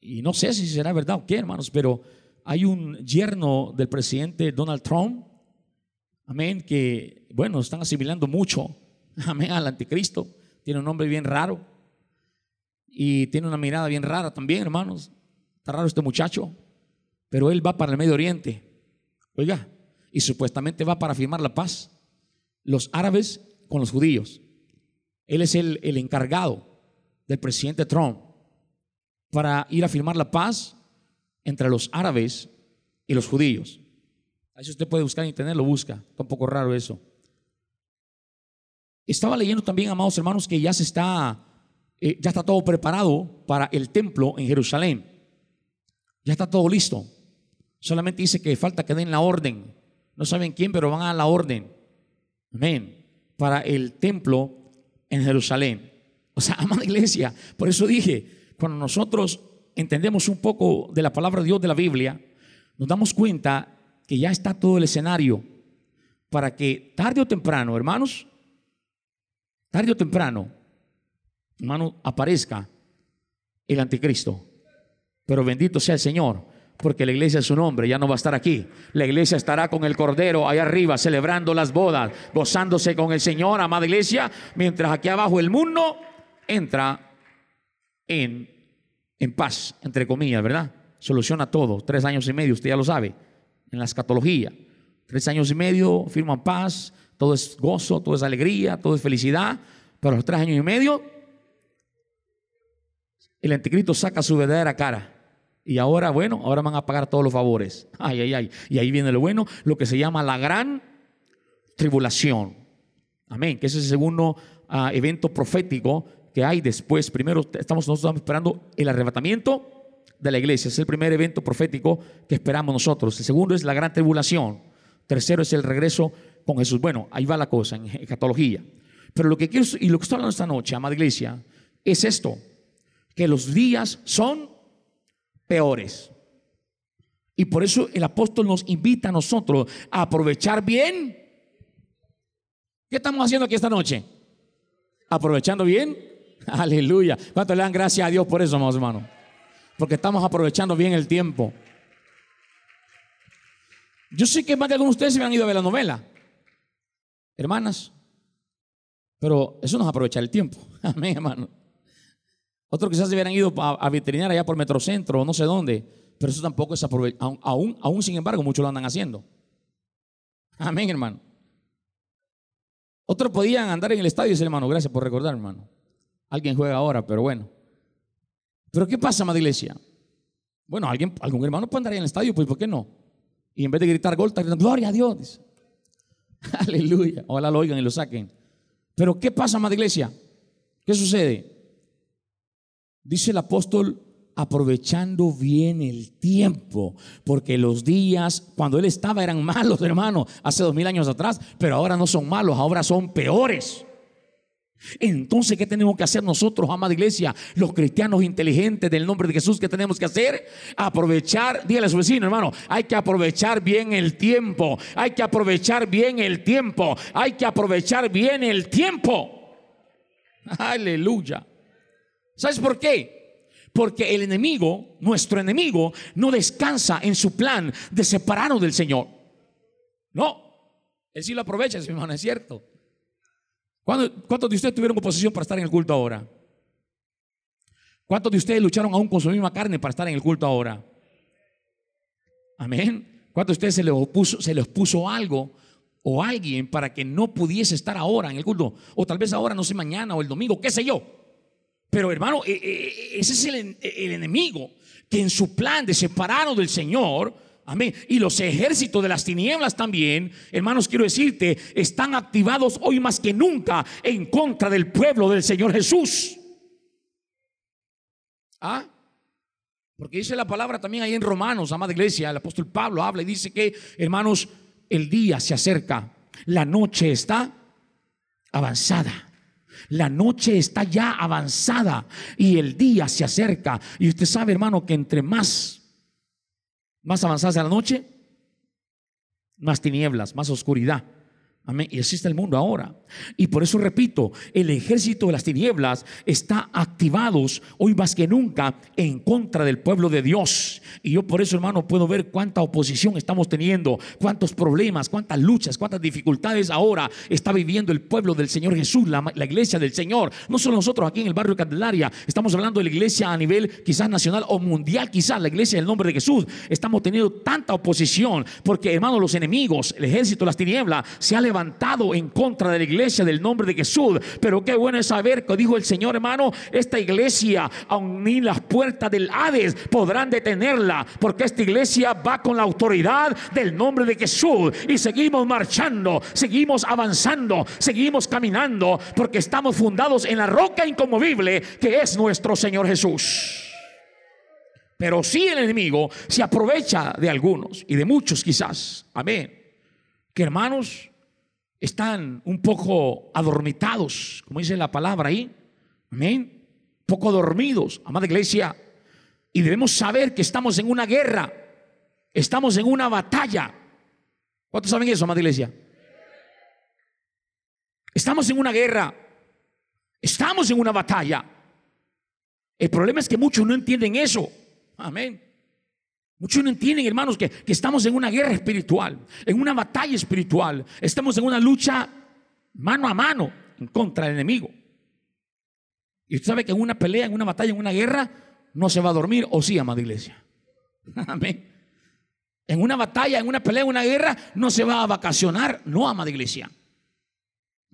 y no sé si será verdad o qué, hermanos, pero hay un yerno del presidente Donald Trump, amén, que, bueno, están asimilando mucho, amén, al anticristo. Tiene un nombre bien raro y tiene una mirada bien rara también, hermanos. Está raro este muchacho, pero él va para el Medio Oriente, oiga, y supuestamente va para firmar la paz. Los árabes con los judíos. Él es el, el encargado del presidente Trump para ir a firmar la paz entre los árabes y los judíos. Ahí usted puede buscar en internet, lo busca. Está un poco raro eso. Estaba leyendo también, amados hermanos, que ya se está, eh, ya está todo preparado para el templo en Jerusalén. Ya está todo listo. Solamente dice que falta que den la orden. No saben quién, pero van a la orden. Amén. Para el templo en Jerusalén. O sea, amada iglesia, por eso dije, cuando nosotros entendemos un poco de la palabra de Dios de la Biblia, nos damos cuenta que ya está todo el escenario para que tarde o temprano, hermanos, tarde o temprano, hermano, aparezca el anticristo. Pero bendito sea el Señor, porque la iglesia es su nombre, ya no va a estar aquí. La iglesia estará con el Cordero ahí arriba, celebrando las bodas, gozándose con el Señor, amada iglesia, mientras aquí abajo el mundo entra en, en paz, entre comillas, ¿verdad? Soluciona todo. Tres años y medio, usted ya lo sabe en la escatología. Tres años y medio firman paz, todo es gozo, todo es alegría, todo es felicidad. Pero los tres años y medio, el anticristo saca su verdadera cara. Y ahora, bueno, ahora van a pagar todos los favores. Ay, ay, ay. Y ahí viene lo bueno, lo que se llama la gran tribulación. Amén. Que ese es el segundo ah, evento profético que hay después. Primero estamos nosotros esperando el arrebatamiento de la iglesia. Es el primer evento profético que esperamos nosotros. El segundo es la gran tribulación. Tercero es el regreso con Jesús. Bueno, ahí va la cosa en escatología. Pero lo que quiero y lo que estoy hablando esta noche, amada iglesia, es esto: que los días son peores. Y por eso el apóstol nos invita a nosotros a aprovechar bien. ¿Qué estamos haciendo aquí esta noche? ¿Aprovechando bien? Aleluya. ¿Cuánto le dan gracias a Dios por eso, amados hermanos? porque estamos aprovechando bien el tiempo. Yo sé que más de algunos de ustedes se han ido a ver la novela, hermanas, pero eso no es aprovechar el tiempo. Amén, hermano. Otros quizás se hubieran ido a, veterinar allá por Metrocentro o no sé dónde, pero eso tampoco es aprovechar. Aún, aún, sin embargo, muchos lo andan haciendo. Amén, hermano. Otros podían andar en el estadio y hermano, gracias por recordar, hermano. Alguien juega ahora, pero bueno. Pero ¿qué pasa, madre iglesia? Bueno, alguien, algún hermano puede andar en el estadio, pues ¿por qué no? Y en vez de gritar gol, está gritando, gloria a Dios. Aleluya. Ojalá lo oigan y lo saquen. Pero ¿qué pasa, madre iglesia? ¿Qué sucede? Dice el apóstol, aprovechando bien el tiempo, porque los días cuando él estaba eran malos, hermano, hace dos mil años atrás, pero ahora no son malos, ahora son peores. Entonces, ¿qué tenemos que hacer nosotros, amada iglesia? Los cristianos inteligentes del nombre de Jesús, ¿qué tenemos que hacer? Aprovechar, dígale a su vecino, hermano, hay que aprovechar bien el tiempo, hay que aprovechar bien el tiempo, hay que aprovechar bien el tiempo. Aleluya. ¿Sabes por qué? Porque el enemigo, nuestro enemigo, no descansa en su plan de separarnos del Señor. No, él sí lo aprovecha, hermano, es cierto. ¿Cuántos de ustedes tuvieron oposición para estar en el culto ahora? ¿Cuántos de ustedes lucharon aún con su misma carne para estar en el culto ahora? Amén. ¿Cuántos de ustedes se les opuso, se les puso algo o alguien para que no pudiese estar ahora en el culto? O tal vez ahora, no sé, mañana o el domingo, qué sé yo. Pero hermano, e, e, e, ese es el, el enemigo que en su plan de separarnos del Señor, Amén. Y los ejércitos de las tinieblas también, hermanos, quiero decirte, están activados hoy más que nunca en contra del pueblo del Señor Jesús. ¿Ah? Porque dice la palabra también ahí en Romanos, amada iglesia, el apóstol Pablo habla y dice que, hermanos, el día se acerca, la noche está avanzada. La noche está ya avanzada y el día se acerca. Y usted sabe, hermano, que entre más más avanzadas de la noche, más tinieblas, más oscuridad. Amén. Y existe el mundo ahora. Y por eso repito, el ejército de las tinieblas está activados hoy más que nunca en contra del pueblo de Dios. Y yo por eso, hermano, puedo ver cuánta oposición estamos teniendo, cuántos problemas, cuántas luchas, cuántas dificultades ahora está viviendo el pueblo del Señor Jesús, la, iglesia del Señor. No solo nosotros aquí en el barrio de Candelaria, estamos hablando de la iglesia a nivel quizás nacional o mundial, quizás la iglesia del nombre de Jesús. Estamos teniendo tanta oposición porque, hermano, los enemigos, el ejército las tinieblas se ha levantado en contra de la iglesia del nombre de Jesús. Pero qué bueno es saber que dijo el Señor, hermano, esta iglesia, aun ni las puertas del Hades podrán detenerla, porque esta iglesia va con la autoridad del nombre de Jesús. Y seguimos marchando, seguimos avanzando, seguimos caminando, porque estamos fundados en la roca inconmovible que es nuestro Señor Jesús. Pero si el enemigo se aprovecha de algunos y de muchos quizás. Amén. Que hermanos están un poco adormitados, como dice la palabra ahí. Amén. Poco dormidos, amada iglesia. Y debemos saber que estamos en una guerra. Estamos en una batalla. ¿Cuántos saben eso, amada iglesia? Estamos en una guerra. Estamos en una batalla. El problema es que muchos no entienden eso. Amén. Muchos no entienden, hermanos, que, estamos en una guerra espiritual, en una batalla espiritual. Estamos en una lucha mano a mano en contra del enemigo. Y usted sabe que en una pelea, en una batalla, en una guerra, no se va a dormir, o sí, amada iglesia. Amén. En una batalla, en una pelea, en una guerra, no se va a vacacionar, no, amada iglesia.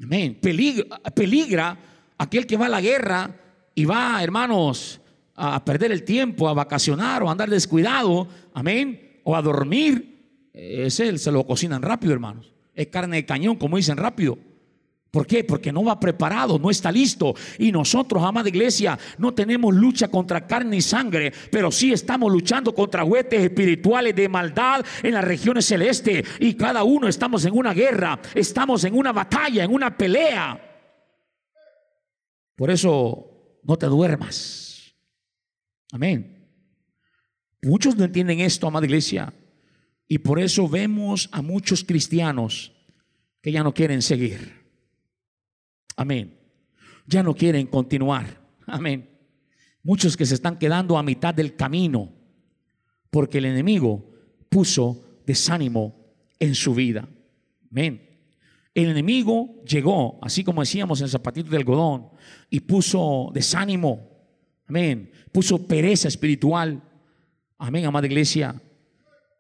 Amén. Peligra, peligra aquel que va a la guerra y va, hermanos, a perder el tiempo, a vacacionar o a andar descuidado, amén, o a dormir, ese se lo cocinan rápido, hermanos. Es carne de cañón, como dicen rápido. ¿Por qué? Porque no va preparado, no está listo. Y nosotros, amada iglesia, no tenemos lucha contra carne y sangre, pero sí estamos luchando contra huetes espirituales de maldad en las regiones celestes. Y cada uno estamos en una guerra, estamos en una batalla, en una pelea. Por eso, no te duermas. Amén. Muchos no entienden esto, amada iglesia. Y por eso vemos a muchos cristianos que ya no quieren seguir. Amén. Ya no quieren continuar. Amén. Muchos que se están quedando a mitad del camino porque el enemigo puso desánimo en su vida. Amén. El enemigo llegó, así como decíamos en el zapatito de algodón, y puso desánimo. Amén puso pereza espiritual. Amén, amada iglesia.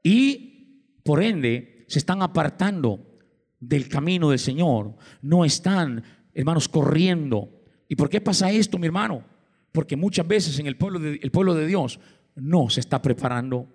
Y por ende se están apartando del camino del Señor. No están, hermanos, corriendo. ¿Y por qué pasa esto, mi hermano? Porque muchas veces en el pueblo de, el pueblo de Dios no se está preparando.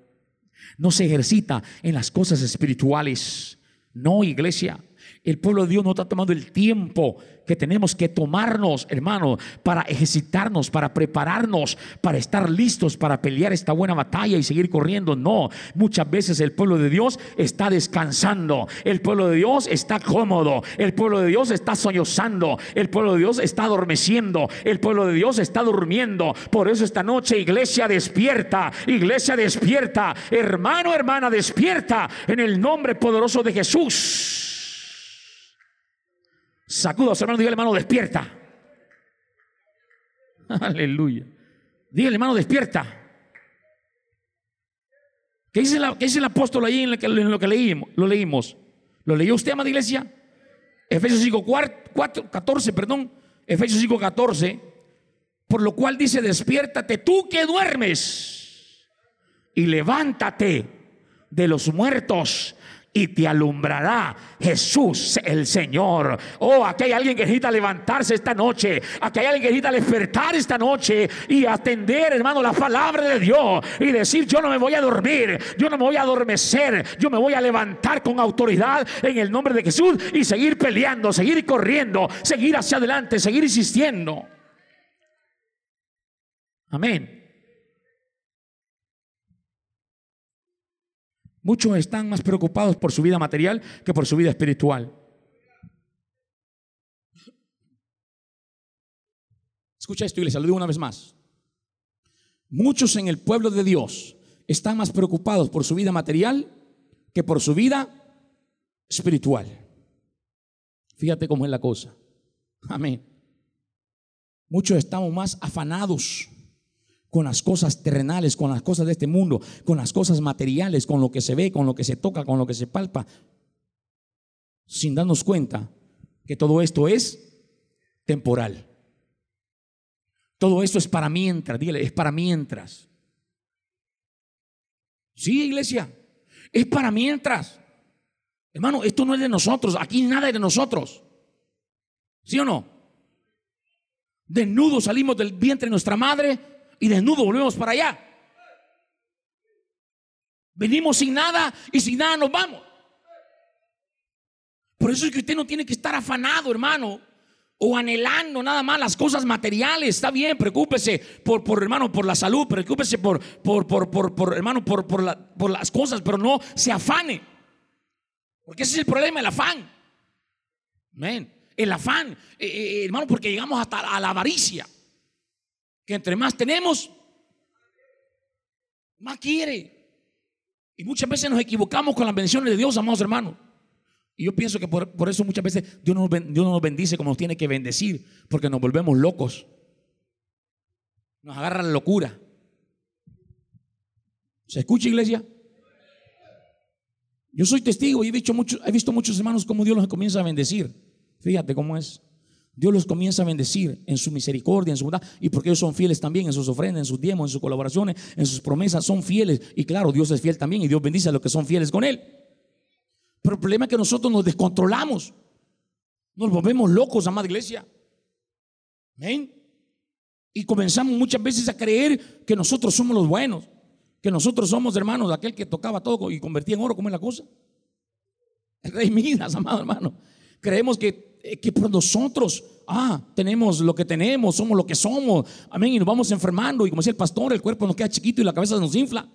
No se ejercita en las cosas espirituales. No, iglesia. El pueblo de Dios no está tomando el tiempo que tenemos que tomarnos, hermano, para ejercitarnos, para prepararnos, para estar listos para pelear esta buena batalla y seguir corriendo. No, muchas veces el pueblo de Dios está descansando, el pueblo de Dios está cómodo, el pueblo de Dios está soñosando, el pueblo de Dios está adormeciendo, el pueblo de Dios está durmiendo. Por eso esta noche, iglesia despierta, iglesia despierta, hermano, hermana, despierta en el nombre poderoso de Jesús. Sacudo a su hermano, dígale hermano, despierta. Aleluya. Dígale hermano, despierta. ¿Qué dice, el apóstol ahí en lo que, en lo que leímos, lo leímos? ¿Lo leyó usted, amada iglesia? Efesios 5, 4, 14, perdón. Efesios 5, 14. Por lo cual dice, despiértate tú que duermes y levántate de los muertos y te alumbrará Jesús el Señor. Oh, aquí hay alguien que necesita levantarse esta noche. Aquí hay alguien que necesita despertar esta noche y atender, hermano, la palabra de Dios y decir, yo no me voy a dormir, yo no me voy a adormecer, yo me voy a levantar con autoridad en el nombre de Jesús y seguir peleando, seguir corriendo, seguir hacia adelante, seguir insistiendo. Amén. Muchos están más preocupados por su vida material que por su vida espiritual. Escucha esto y les saludo una vez más. Muchos en el pueblo de Dios están más preocupados por su vida material que por su vida espiritual. Fíjate cómo es la cosa. Amén. Muchos estamos más afanados con las cosas terrenales, con las cosas de este mundo, con las cosas materiales, con lo que se ve, con lo que se toca, con lo que se palpa, sin darnos cuenta que todo esto es temporal. Todo esto es para mientras, dígale, es para mientras. Sí, iglesia, es para mientras. Hermano, esto no es de nosotros, aquí nada es de nosotros. ¿Sí o no? Desnudos salimos del vientre de nuestra madre y desnudos volvemos para allá. Venimos sin nada y sin nada nos vamos. Por eso es que usted no tiene que estar afanado, hermano, o anhelando nada más las cosas materiales. Está bien, preocúpese por, por hermano, por la salud, preocúpese por, por, por, por, hermano, por, por, la, por las cosas, pero no se afane. Porque ese es el problema, el afán. Amén. El afán, eh, eh, hermano, porque llegamos hasta la avaricia. Que entre más tenemos, más quiere. Y muchas veces nos equivocamos con las bendiciones de Dios, amados hermanos. Y yo pienso que por, eso muchas veces Dios no, Dios no nos bendice como nos tiene que bendecir, porque nos volvemos locos. Nos agarra la locura. ¿Se escucha, iglesia? Yo soy testigo y he visto, mucho, he visto muchos hermanos como Dios los comienza a bendecir. Fíjate cómo es. Dios los comienza a bendecir en su misericordia, en su bondad, y porque ellos son fieles también en sus ofrendas, en sus diezmos, en sus colaboraciones, en sus promesas, son fieles. Y claro, Dios es fiel también y Dios bendice a los que son fieles con Él. Pero el problema es que nosotros nos descontrolamos, nos volvemos locos, amada iglesia. ¿Ven? Y comenzamos muchas veces a creer que nosotros somos los buenos que nosotros somos hermanos aquel que tocaba todo y convertía en oro, ¿cómo es la cosa? El rey Midas, amado hermano. Creemos que, que por nosotros, ah, tenemos lo que tenemos, somos lo que somos, amén, y nos vamos enfermando, y como decía el pastor, el cuerpo nos queda chiquito y la cabeza nos infla.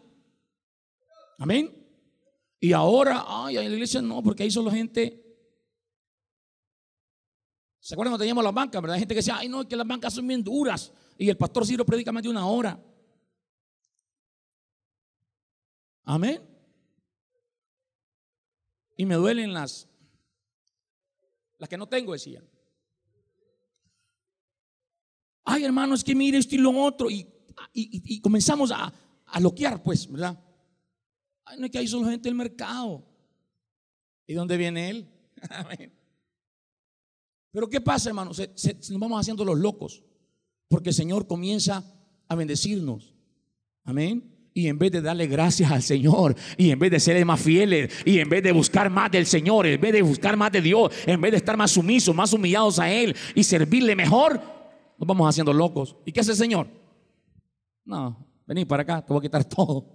Amén. Y ahora, ay, en la iglesia no, porque ahí solo gente. ¿Se acuerdan cuando teníamos las bancas, verdad? Hay gente que decía, ay, no, que las bancas son bien duras. Y el pastor Ciro predica más de una hora. Amén. Y me duelen las, las que no tengo, decían. Ay, hermano, es que mire esto y lo otro. Y, y, comenzamos a, a loquear, pues, ¿verdad? Ay, no es que hay solo gente del mercado. ¿Y dónde viene él? Pero ¿qué pasa, hermano? nos vamos haciendo los locos. Porque el Señor comienza a bendecirnos. Amén. Y en vez de darle gracias al Señor, y en vez de ser más fieles, y en vez de buscar más del Señor, en vez de buscar más de Dios, en vez de estar más sumisos, más humillados a Él y servirle mejor, nos vamos haciendo locos. ¿Y qué hace el Señor? No, vení para acá, te voy a quitar todo.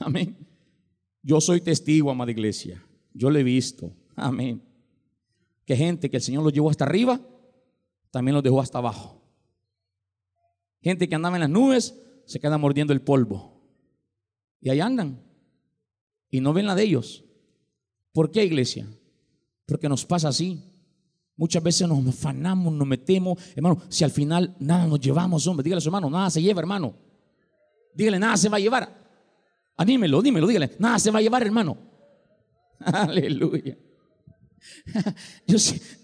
Amén. Yo soy testigo, amada iglesia. Yo le he visto. Amén. Que gente que el Señor los llevó hasta arriba, también los dejó hasta abajo. Gente que andaba en las nubes, se queda mordiendo el polvo. Y ahí andan. Y no ven la de ellos. ¿Por qué, iglesia? Porque nos pasa así. Muchas veces nos afanamos, nos metemos. Hermano, si al final nada nos llevamos, hombre, dígale a su hermano, nada se lleva, hermano. Dígale, nada se va a llevar. Anímelo, dímelo, dígale, nada se va a llevar, hermano. Aleluya. Yo,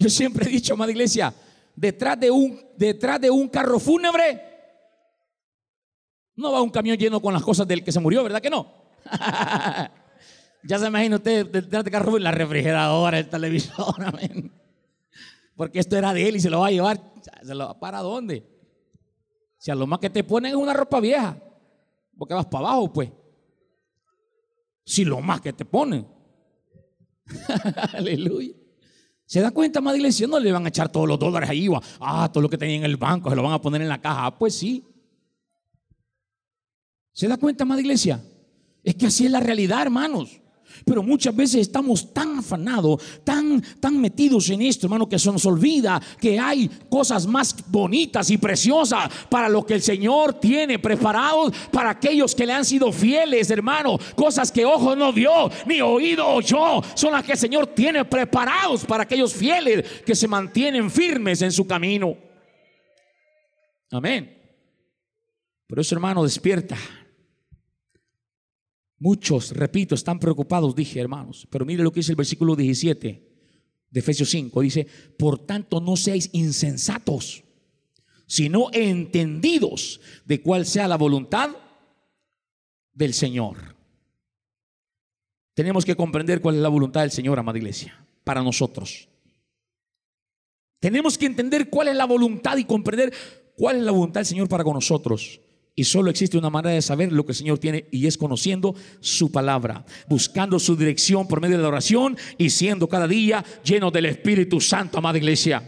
siempre he dicho, amada iglesia, detrás de un, detrás de un carro fúnebre no va un camión lleno con las cosas del que se murió, ¿verdad que no? ya se imagina usted detrás de carro la refrigeradora, el televisor, amén. Porque esto era de él y se lo va a llevar. ¿Se lo, ¿Para dónde? Si a lo más que te ponen es una ropa vieja, porque vas para abajo, pues. Si lo más que te ponen. Aleluya. ¿Se da cuenta, madre iglesia? No le van a echar todos los dólares ahí, ah, todo lo que tenía en el banco, se lo van a poner en la caja. Ah, pues sí. ¿Se da cuenta, amada iglesia? Es que así es la realidad, hermanos. Pero muchas veces estamos tan afanados, tan, tan metidos en esto, hermano, que se nos olvida que hay cosas más bonitas y preciosas para lo que el Señor tiene preparados para aquellos que le han sido fieles, hermano. Cosas que ojo no vio, ni oído oyó, son las que el Señor tiene preparados para aquellos fieles que se mantienen firmes en su camino. Amén. Por eso, hermano, despierta. Muchos, repito, están preocupados, dije hermanos, pero mire lo que dice el versículo 17 de Efesios 5. Dice, por tanto no seáis insensatos, sino entendidos de cuál sea la voluntad del Señor. Tenemos que comprender cuál es la voluntad del Señor, amada iglesia, para nosotros. Tenemos que entender cuál es la voluntad y comprender cuál es la voluntad del Señor para con nosotros. Y solo existe una manera de saber lo que el Señor tiene y es conociendo su palabra, buscando su dirección por medio de la oración y siendo cada día lleno del Espíritu Santo, amada iglesia.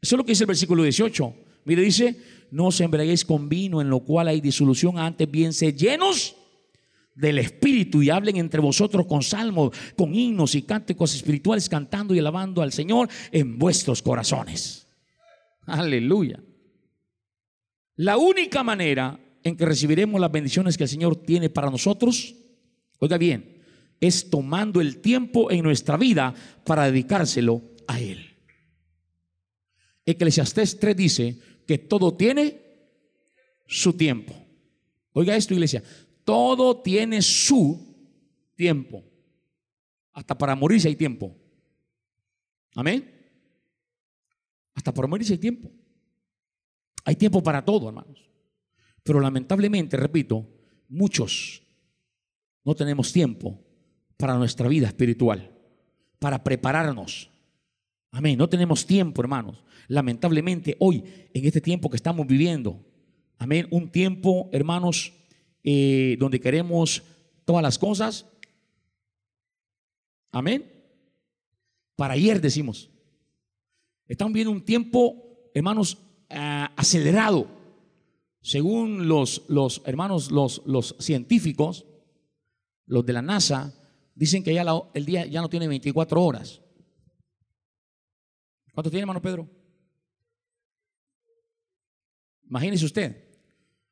Eso es lo que dice el versículo 18. Mire, dice, no os embriaguéis con vino en lo cual hay disolución, antes bien se llenos del Espíritu y hablen entre vosotros con salmos, con himnos y cánticos espirituales, cantando y alabando al Señor en vuestros corazones. Aleluya. La única manera en que recibiremos las bendiciones que el Señor tiene para nosotros, oiga bien, es tomando el tiempo en nuestra vida para dedicárselo a Él. Eclesiastés 3 dice que todo tiene su tiempo. Oiga esto, iglesia, todo tiene su tiempo. Hasta para morirse hay tiempo. Amén. Hasta para morirse hay tiempo. Hay tiempo para todo, hermanos. Pero lamentablemente, repito, muchos no tenemos tiempo para nuestra vida espiritual, para prepararnos. Amén. No tenemos tiempo, hermanos. Lamentablemente, hoy, en este tiempo que estamos viviendo, amén, un tiempo, hermanos, eh, donde queremos todas las cosas. Amén. Para ayer decimos. Estamos viviendo un tiempo, hermanos, Ah, acelerado. Según los, hermanos, los, los, científicos, los de la NASA, dicen que ya el día ya no tiene 24 horas. ¿Cuánto tiene, hermano Pedro? Imagínese usted.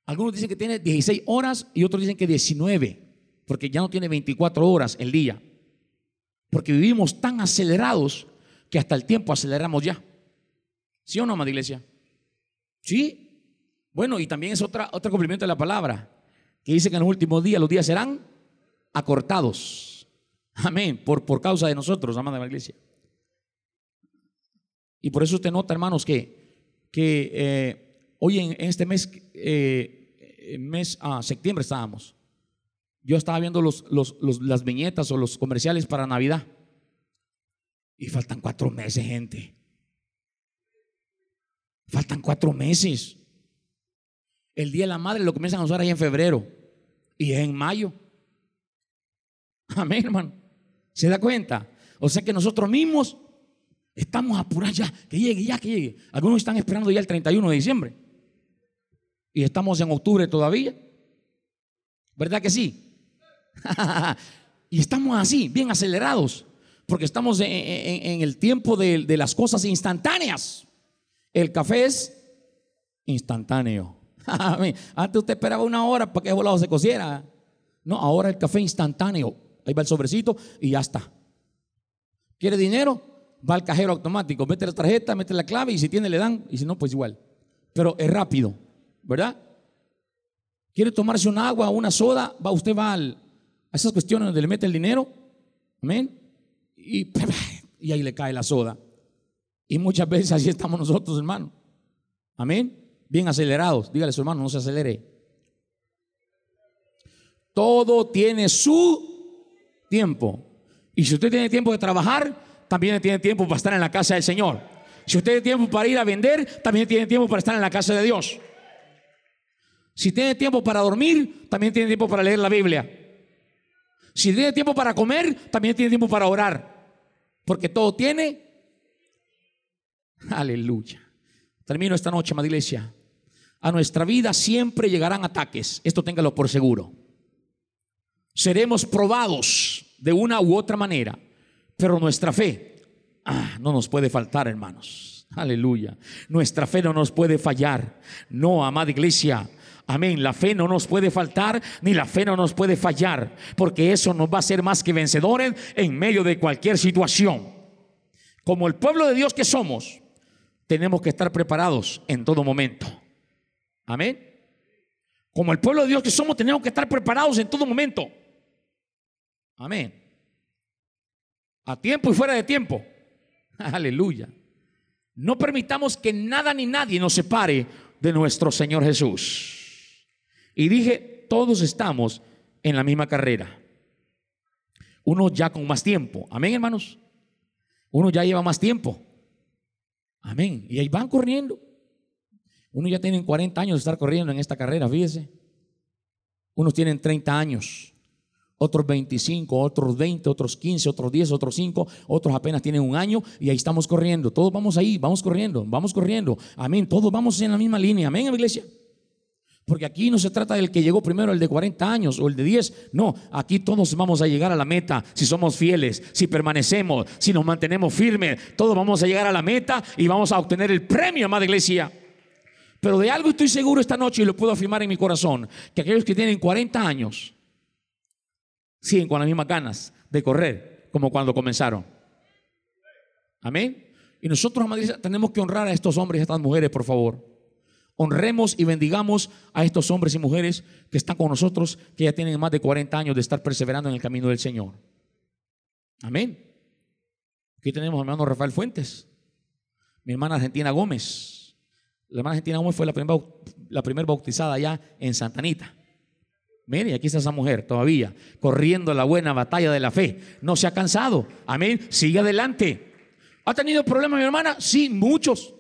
Algunos dicen que tiene 16 horas y otros dicen que 19, porque ya no tiene 24 horas el día. Porque vivimos tan acelerados que hasta el tiempo aceleramos ya. ¿Sí o no, amada iglesia? Sí. Bueno, y también es otra, otro cumplimiento de la palabra, que dice que en los últimos días los días serán acortados. Amén. Por, por causa de nosotros, amada la iglesia. Y por eso usted nota, hermanos, que, que eh, hoy en, este mes, eh, mes ah, septiembre estábamos. Yo estaba viendo los, los, las viñetas o los comerciales para Navidad. Y faltan cuatro meses, gente. Faltan cuatro meses. El Día de la Madre lo comienzan a usar ahí en febrero y es en mayo. Amén, hermano. ¿Se da cuenta? O sea que nosotros mismos estamos apurados ya, que llegue, ya que llegue. Algunos están esperando ya el 31 de diciembre. Y estamos en octubre todavía. ¿Verdad que sí? y estamos así, bien acelerados, porque estamos en, el tiempo de las cosas instantáneas. El café es instantáneo. Antes usted esperaba una hora para que el volado se cociera. No, ahora el café instantáneo. Ahí va el sobrecito y ya está. ¿Quiere dinero? Va al cajero automático. Mete la tarjeta, mete la clave y si tiene le dan y si no, pues igual. Pero es rápido, ¿verdad? ¿Quiere tomarse un agua o una soda? Va, usted va a esas cuestiones donde le mete el dinero. Amén. Y, y ahí le cae la soda. Y muchas veces así estamos nosotros, hermano. Amén. Bien acelerados. Dígale a su hermano, no se acelere. Todo tiene su tiempo. Y si usted tiene tiempo de trabajar, también tiene tiempo para estar en la casa del Señor. Si usted tiene tiempo para ir a vender, también tiene tiempo para estar en la casa de Dios. Si tiene tiempo para dormir, también tiene tiempo para leer la Biblia. Si tiene tiempo para comer, también tiene tiempo para orar. Porque todo tiene Aleluya. Termino esta noche, amada iglesia. A nuestra vida siempre llegarán ataques. Esto téngalo por seguro. Seremos probados de una u otra manera. Pero nuestra fe ah, no nos puede faltar, hermanos. Aleluya. Nuestra fe no nos puede fallar. No, amada iglesia. Amén. La fe no nos puede faltar, ni la fe no nos puede fallar, porque eso nos va a hacer más que vencedores en medio de cualquier situación. Como el pueblo de Dios que somos, tenemos que estar preparados en todo momento. Amén. Como el pueblo de Dios que somos, tenemos que estar preparados en todo momento. Amén. A tiempo y fuera de tiempo. Aleluya. No permitamos que nada ni nadie nos separe de nuestro Señor Jesús. Y dije, todos estamos en la misma carrera. Uno ya con más tiempo. Amén, hermanos. Uno ya lleva más tiempo. Amén. Y ahí van corriendo. Unos ya tienen 40 años de estar corriendo en esta carrera, fíjese. Unos tienen 30 años, otros 25, otros 20, otros 15, otros 10, otros 5, otros apenas tienen un año y ahí estamos corriendo. Todos vamos ahí, vamos corriendo, vamos corriendo. Amén. Todos vamos en la misma línea. Amén, iglesia. Porque aquí no se trata del que llegó primero, el de 40 años o el de 10. No, aquí todos vamos a llegar a la meta si somos fieles, si permanecemos, si nos mantenemos firmes. Todos vamos a llegar a la meta y vamos a obtener el premio, amada iglesia. Pero de algo estoy seguro esta noche y lo puedo afirmar en mi corazón, que aquellos que tienen 40 años siguen con las mismas ganas de correr como cuando comenzaron. Amén. Y nosotros, amada tenemos que honrar a estos hombres y a estas mujeres, por favor honremos y bendigamos a estos hombres y mujeres que están con nosotros, que ya tienen más de 40 años de estar perseverando en el camino del Señor. Amén. Aquí tenemos a mi hermano Rafael Fuentes, mi hermana Argentina Gómez. La hermana Argentina Gómez fue la primera, la bautizada allá en Santanita. Mire, aquí está esa mujer todavía, corriendo la buena batalla de la fe. No se ha cansado. Amén. Sigue adelante. ¿Ha tenido problemas mi hermana? Sí, muchos.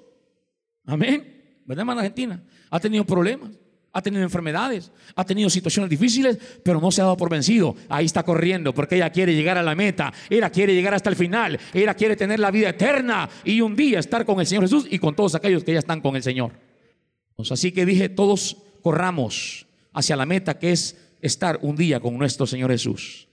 Amén. ¿Verdad, hermana Argentina? Ha tenido problemas, ha tenido enfermedades, ha tenido situaciones difíciles, pero no se ha dado por vencido. Ahí está corriendo porque ella quiere llegar a la meta, ella quiere llegar hasta el final, ella quiere tener la vida eterna y un día estar con el Señor Jesús y con todos aquellos que ya están con el Señor. Pues así que dije, todos corramos hacia la meta que es estar un día con nuestro Señor Jesús.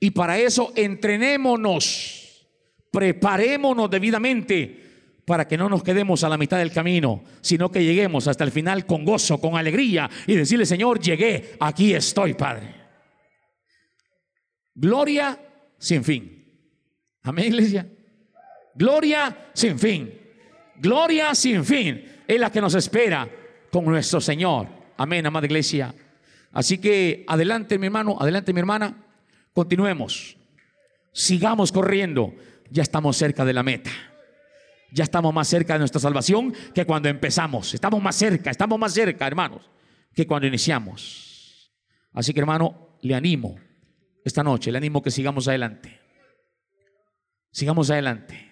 Y para eso entrenémonos, preparémonos debidamente para que no nos quedemos a la mitad del camino, sino que lleguemos hasta el final con gozo, con alegría y decirle, Señor, llegué, aquí estoy, Padre. Gloria sin fin. Amén, iglesia. Gloria sin fin. Gloria sin fin es la que nos espera con nuestro Señor. Amén, amada iglesia. Así que adelante, mi hermano, adelante, mi hermana. Continuemos. Sigamos corriendo. Ya estamos cerca de la meta ya estamos más cerca de nuestra salvación que cuando empezamos. Estamos más cerca, estamos más cerca, hermanos, que cuando iniciamos. Así que, hermano, le animo esta noche, le animo que sigamos adelante. Sigamos adelante.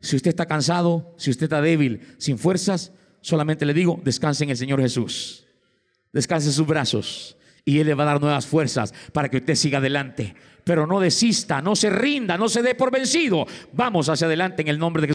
Si usted está cansado, si usted está débil, sin fuerzas, solamente le digo, descanse en el Señor Jesús. Descanse en sus brazos y Él le va a dar nuevas fuerzas para que usted siga adelante. Pero no desista, no se rinda, no se dé por vencido. Vamos hacia adelante en el nombre de Jesús.